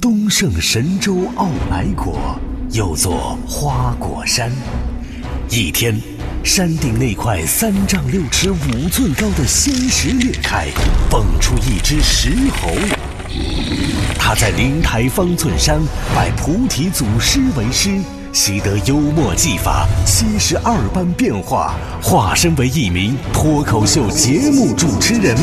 东胜神州傲来国，又作花果山。一天，山顶那块三丈六尺五寸高的仙石裂开，蹦出一只石猴。他在灵台方寸山拜菩提祖师为师，习得幽默技法，七十二般变化，化身为一名脱口秀节目主持人。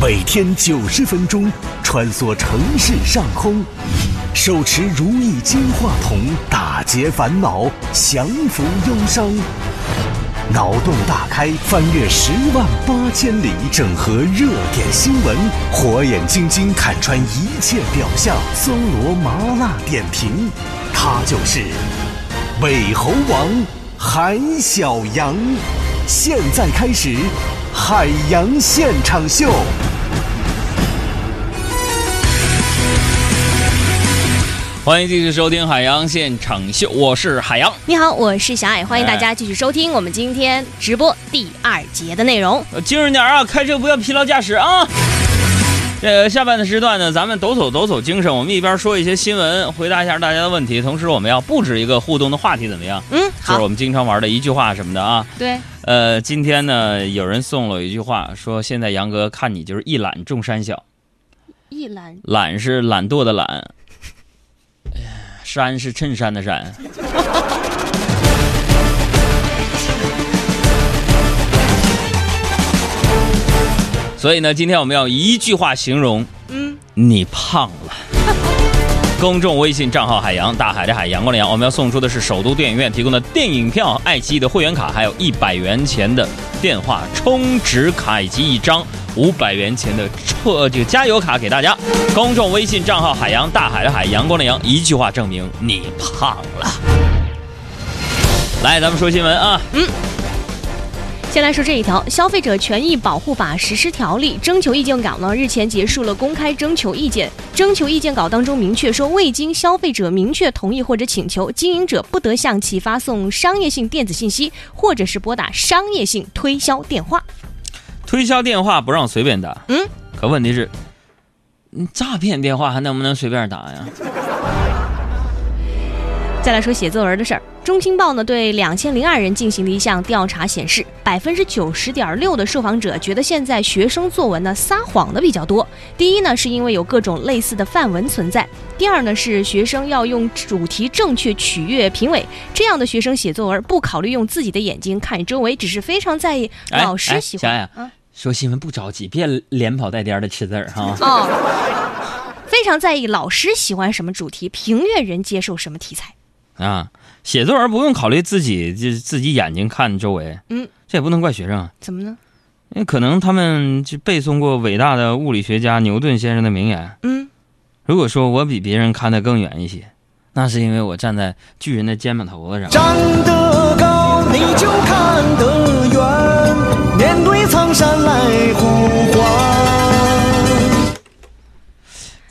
每天九十分钟，穿梭城市上空，手持如意金话筒，打劫烦恼，降服忧伤。脑洞大开，翻越十万八千里，整合热点新闻，火眼金睛看穿一切表象，搜罗麻辣点评。他就是美猴王韩小阳。现在开始，海洋现场秀。欢迎继续收听《海洋现场秀》，我是海洋。你好，我是小矮，欢迎大家继续收听我们今天直播第二节的内容。呃精神点啊，开车不要疲劳驾驶啊。这个下半的时段呢，咱们抖擞抖擞精神，我们一边说一些新闻，回答一下大家的问题，同时我们要布置一个互动的话题，怎么样？嗯，就是我，们经常玩的一句话什么的啊。对，呃，今天呢，有人送了我一句话，说现在杨哥看你就是一览众山小，一览懒是懒惰的懒，哎呀山是衬衫的衫。所以呢，今天我们要一句话形容嗯，你胖了。公众微信账号海洋大海的海阳光的阳，我们要送出的是首都电影院提供的电影票、爱奇艺的会员卡，还有一百元钱的电话充值卡以及一张五百元钱的车这个加油卡给大家。公众微信账号海洋大海的海阳光的阳，一句话证明你胖了。来，咱们说新闻啊，嗯先来说这一条，《消费者权益保护法实施条例》征求意见稿呢，日前结束了公开征求意见。征求意见稿当中明确说，未经消费者明确同意或者请求，经营者不得向其发送商业性电子信息，或者是拨打商业性推销电话。推销电话不让随便打，嗯，可问题是，嗯诈骗电话还能不能随便打呀？再来说写作文的事儿，中青报呢对两千零二人进行的一项调查，显示百分之九十点六的受访者觉得现在学生作文呢撒谎的比较多。第一呢是因为有各种类似的范文存在，第二呢是学生要用主题正确取悦评委，这样的学生写作文不考虑用自己的眼睛看周围，只是非常在意哎老师喜欢。说新闻不着急，别连跑带颠的吃字儿哈。哦，非常在意老师喜欢什么主题，评阅人接受什么题材。啊，写作文不用考虑自己就自己眼睛看周围，嗯，这也不能怪学生啊，怎么呢？因为可能他们就背诵过伟大的物理学家牛顿先生的名言。嗯，如果说我比别人看得更远一些，那是因为我站在巨人的肩膀头子上。站得高，你就看得远，面对苍山来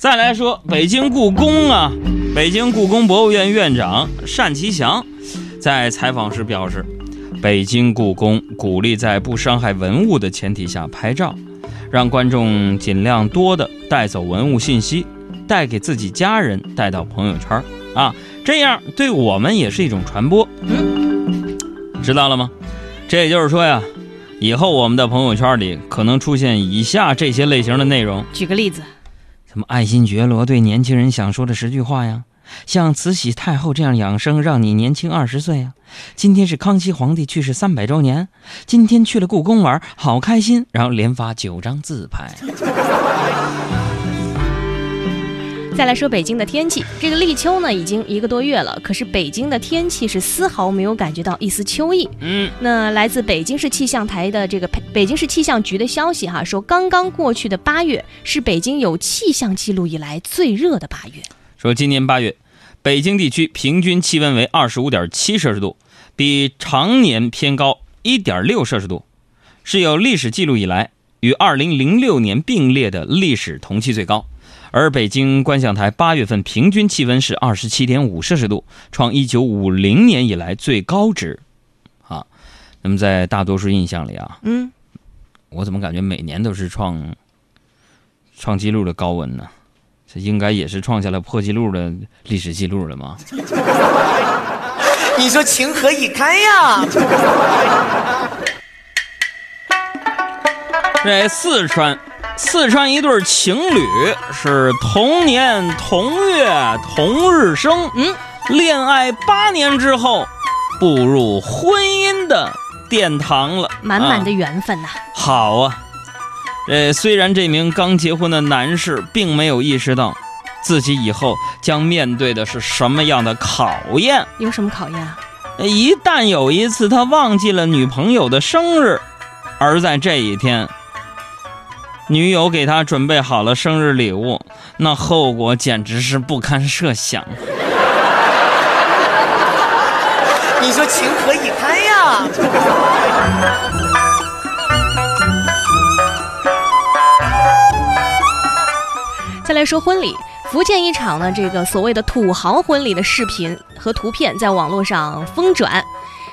再来说北京故宫啊，北京故宫博物院院长单霁翔在采访时表示，北京故宫鼓励在不伤害文物的前提下拍照，让观众尽量多的带走文物信息，带给自己家人，带到朋友圈啊，这样对我们也是一种传播。知道了吗？这也就是说呀，以后我们的朋友圈里可能出现以下这些类型的内容。举个例子，什么爱新觉罗对年轻人想说的十句话呀？像慈禧太后这样养生，让你年轻二十岁啊。今天是康熙皇帝去世三百周年，今天去了故宫玩，好开心。然后连发九张自拍。再来说北京的天气，这个立秋呢已经一个多月了，可是北京的天气是丝毫没有感觉到一丝秋意。嗯，那来自北京市气象台的这个北北京市气象局的消息哈，说刚刚过去的八月是北京有气象记录以来最热的八月。说今年八月，北京地区平均气温为二十五点七摄氏度，比常年偏高一点六摄氏度，是有历史记录以来与二零零六年并列的历史同期最高。而北京观象台八月份平均气温是二十七点五摄氏度，创一九五零年以来最高值。啊，那么在大多数印象里啊，嗯，我怎么感觉每年都是创创纪录的高温呢？这应该也是创下了破纪录的历史记录了吗？你说情何以堪呀？在四川，四川一对情侣是同年同月同日生，嗯，恋爱八年之后，步入婚姻的殿堂了，满满的啊缘分呐、好啊。呃，虽然这名刚结婚的男士并没有意识到自己以后将面对的是什么样的考验，有什么考验啊？一旦有一次他忘记了女朋友的生日，而在这一天，女友给他准备好了生日礼物，那后果简直是不堪设想。你说情何以堪呀？再来说婚礼，福建一场呢，这个所谓的土豪婚礼的视频和图片在网络上疯转，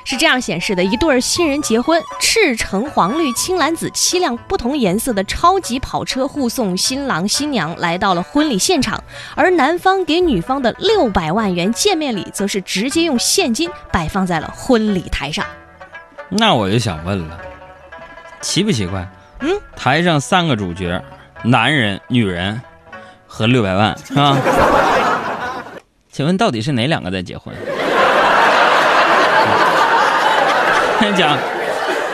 是这样显示的：一对新人结婚，赤橙黄绿青蓝紫七辆不同颜色的超级跑车护送新郎新娘来到了婚礼现场，而男方给女方的六百万元见面礼，则是直接用现金摆放在了婚礼台上。那我就想问了，奇不奇怪？嗯，台上三个主角，男人、女人和六百万，是吧？请问到底是哪两个在结婚？跟 你讲，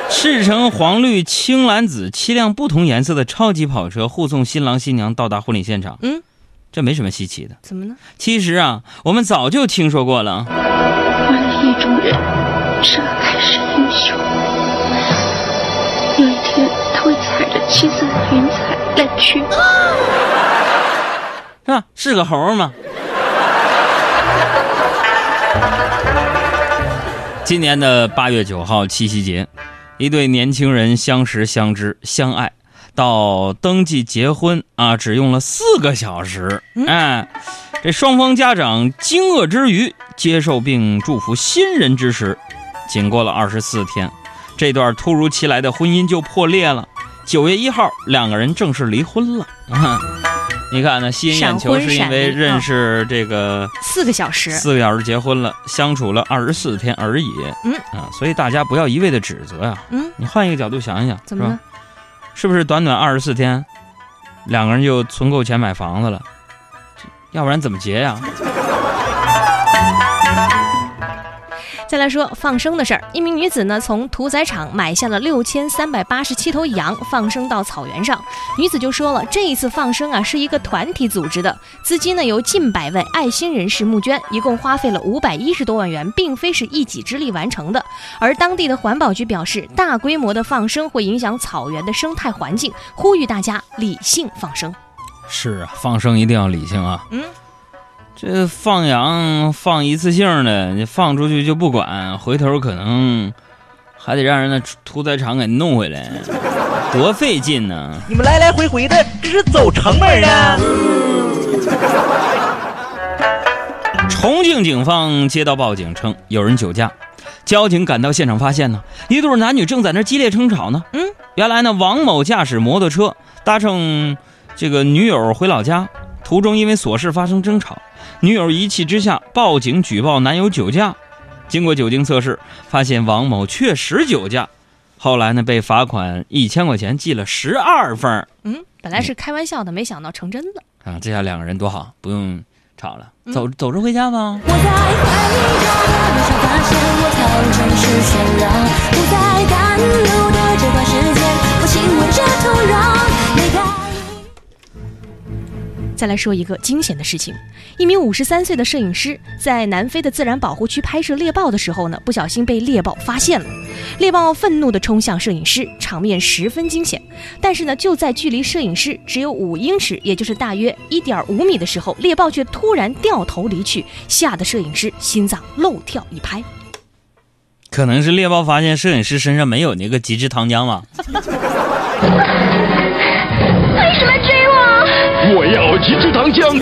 赤橙黄绿青蓝紫七辆不同颜色的超级跑车护送新郎新娘到达婚礼现场。嗯，这没什么稀奇的。怎么呢？其实啊，我们早就听说过了。换了一种人，这才是英雄。有一天，他会踩着七色的云彩来去。是吧？是个猴儿今年的八月九号七夕节，一对年轻人相识、相知、相爱，到登记结婚啊，只用了四个小时。哎，这双方家长惊愕之余，接受并祝福新人之时，仅过了二十四天，这段突如其来的婚姻就破裂了。九月一号，两个人正式离婚了。啊，你看呢，吸引眼球是因为认识这个四个小时，四个小时结婚了，相处了二十四天而已。嗯啊，所以大家不要一味的指责呀、嗯，你换一个角度想一想，怎么呢是吧？？是不是短短二十四天，两个人就存够钱买房子了？要不然怎么结呀？再来说放生的事儿，一名女子呢从屠宰场买下了六千三百八十七头羊，放生到草原上。女子就说了，这一次放生啊是一个团体组织的，资金呢由近百位爱心人士募捐，一共花费了五百一十多万元，并非是一己之力完成的。而当地的环保局表示，大规模的放生会影响草原的生态环境，呼吁大家理性放生。是啊，放生一定要理性啊。嗯，这放羊放一次性的，你放出去就不管，回头可能还得让人那屠宰场给弄回来，多费劲呢。你们来来回回的，这是走城门啊！重庆警方接到报警称有人酒驾，交警赶到现场发现呢，一对男女正在那激烈争吵呢。嗯，原来呢，王某驾驶摩托车搭乘这个女友回老家，途中因为琐事发生争吵，女友一气之下报警举报男友酒驾。经过酒精测试，发现王某确实酒驾，后来呢被罚款一千块钱，记了十二分嗯，本来是开玩笑的，没想到成真了。啊！这下两个人多好，不用吵了，嗯走走着回家吧。我在怀疑的路上发现我不再赶路的这段时间，我亲吻着土壤，离开。再来说一个惊险的事情：一名五十三岁的摄影师在南非的自然保护区拍摄猎豹的时候呢，不小心被猎豹发现了。猎豹愤怒地冲向摄影师，场面十分惊险。但是呢，就在距离摄影师只有五英尺，也就是大约一点五米的时候，猎豹却突然掉头离去，吓得摄影师心脏漏跳一拍。可能是猎豹发现摄影师身上没有那个极致糖浆吧。我？要极致糖浆。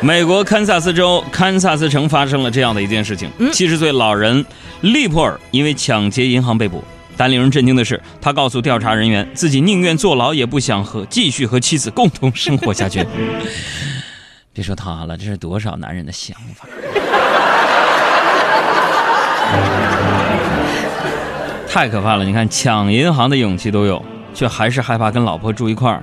美国堪萨斯州堪萨斯城发生了这样的一件事情：嗯七十岁老人利珀尔因为抢劫银行被捕。但令人震惊的是，他告诉调查人员，自己宁愿坐牢，也不想和继续和妻子共同生活下去。别说他了，这是多少男人的想法。太可怕了！你看，抢银行的勇气都有，却还是害怕跟老婆住一块儿。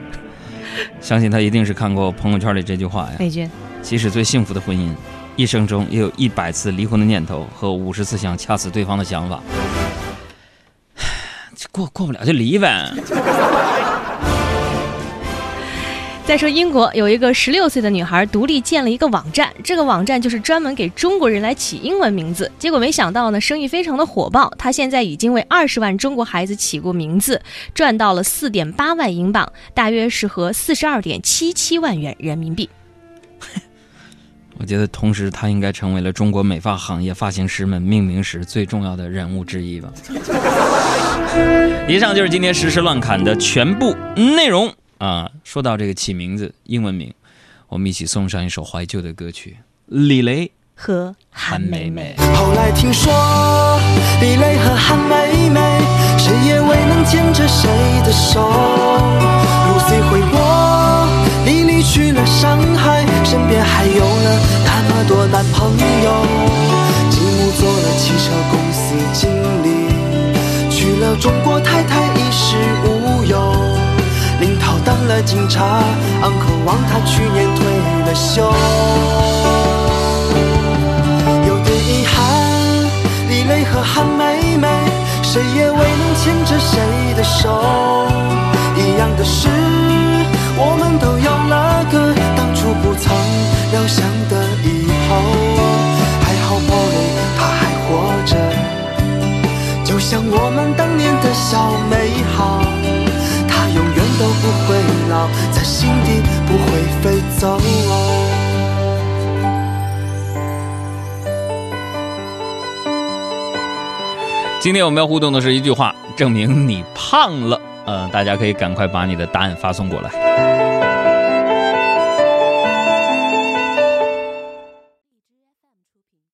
相信他一定是看过朋友圈里这句话呀。美军，即使最幸福的婚姻，一生中也有一百次离婚的念头和五十次想掐死对方的想法。过过不了就离呗。再说英国有一个十六岁的女孩独立建了一个网站，这个网站就是专门给中国人来起英文名字。结果没想到呢，生意非常的火爆。她现在已经为二十万中国孩子起过名字，赚到了四点八万英镑，大约是合四十二点七七万元人民币。我觉得，同时他应该成为了中国美发行业发型师们命名时最重要的人物之一吧。以上就是今天实时乱侃的全部内容啊！说到这个起名字，英文名，我们一起送上一首怀旧的歌曲，李雷和韩梅梅。后来听说，李雷和韩梅梅，谁也未能牵着谁的手。路虽回国，你离去了上海，身边还有了那么多男朋友。继母做了汽车公司经理，娶了中国太太当了警察，uncle 王他去年退了休。有点遗憾，李雷和韩梅梅，谁也未能牵着谁的手。一样的是，我们都有了个当初不曾料想的以后。还好宝雷他还活着，就像我们当年的小美不会飞走。今天我们要互动的是一句话，证明你胖了。嗯，大家可以赶快把你的答案发送过来。